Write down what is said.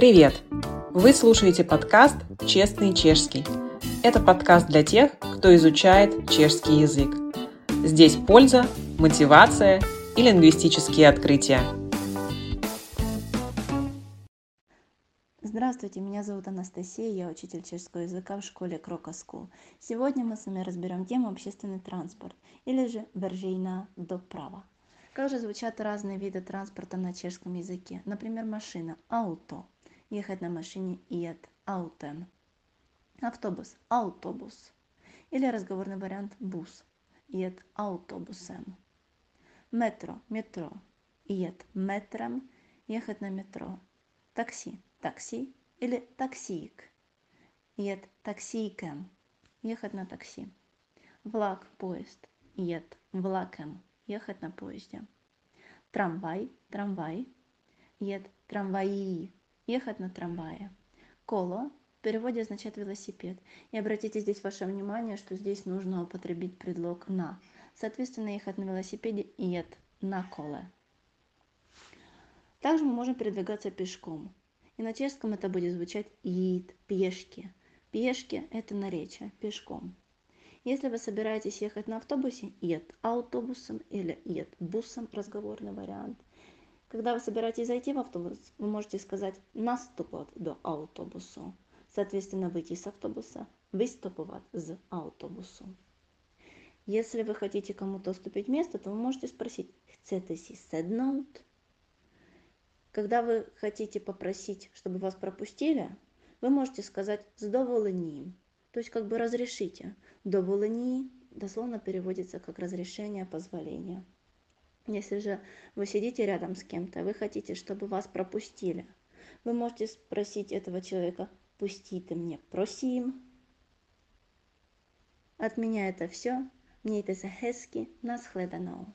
Привет! Вы слушаете подкаст «Честный чешский». Это подкаст для тех, кто изучает чешский язык. Здесь польза, мотивация и лингвистические открытия. Здравствуйте, меня зовут Анастасия, я учитель чешского языка в школе Крока School. Сегодня мы с вами разберем тему общественный транспорт, или же вержейна доправа. Как же звучат разные виды транспорта на чешском языке? Например, машина – ауто. Ехать на машине – иет аутен. Автобус – autobus. Или разговорный вариант – bus. Jet autobusem. Метро – metro. Jet metrem. Ехать на метро. Такси – такси. Или taxík. Jet taxíkem. Ехать на такси. Влак – поезд. Иет влакем ехать на поезде. Трамвай, трамвай, ед трамваи, ехать на трамвае. Коло в переводе означает велосипед. И обратите здесь ваше внимание, что здесь нужно употребить предлог «на». Соответственно, ехать на велосипеде ед на коле. Также мы можем передвигаться пешком. И на чешском это будет звучать «ид», «пешки». «Пешки» – это наречие, пешком. Если вы собираетесь ехать на автобусе, ед автобусом или ед бусом, разговорный вариант. Когда вы собираетесь зайти в автобус, вы можете сказать наступать до автобуса. Соответственно, выйти с автобуса, выступать з автобусу. Если вы хотите кому-то уступить место, то вы можете спросить «Chcete си седнуть?» Когда вы хотите попросить, чтобы вас пропустили, вы можете сказать «С доволеннем». То есть как бы разрешите. Доволени дословно переводится как разрешение, позволение. Если же вы сидите рядом с кем-то, вы хотите, чтобы вас пропустили, вы можете спросить этого человека, пустите мне, просим. От меня это все. Мне это Хески, нас хледаноу.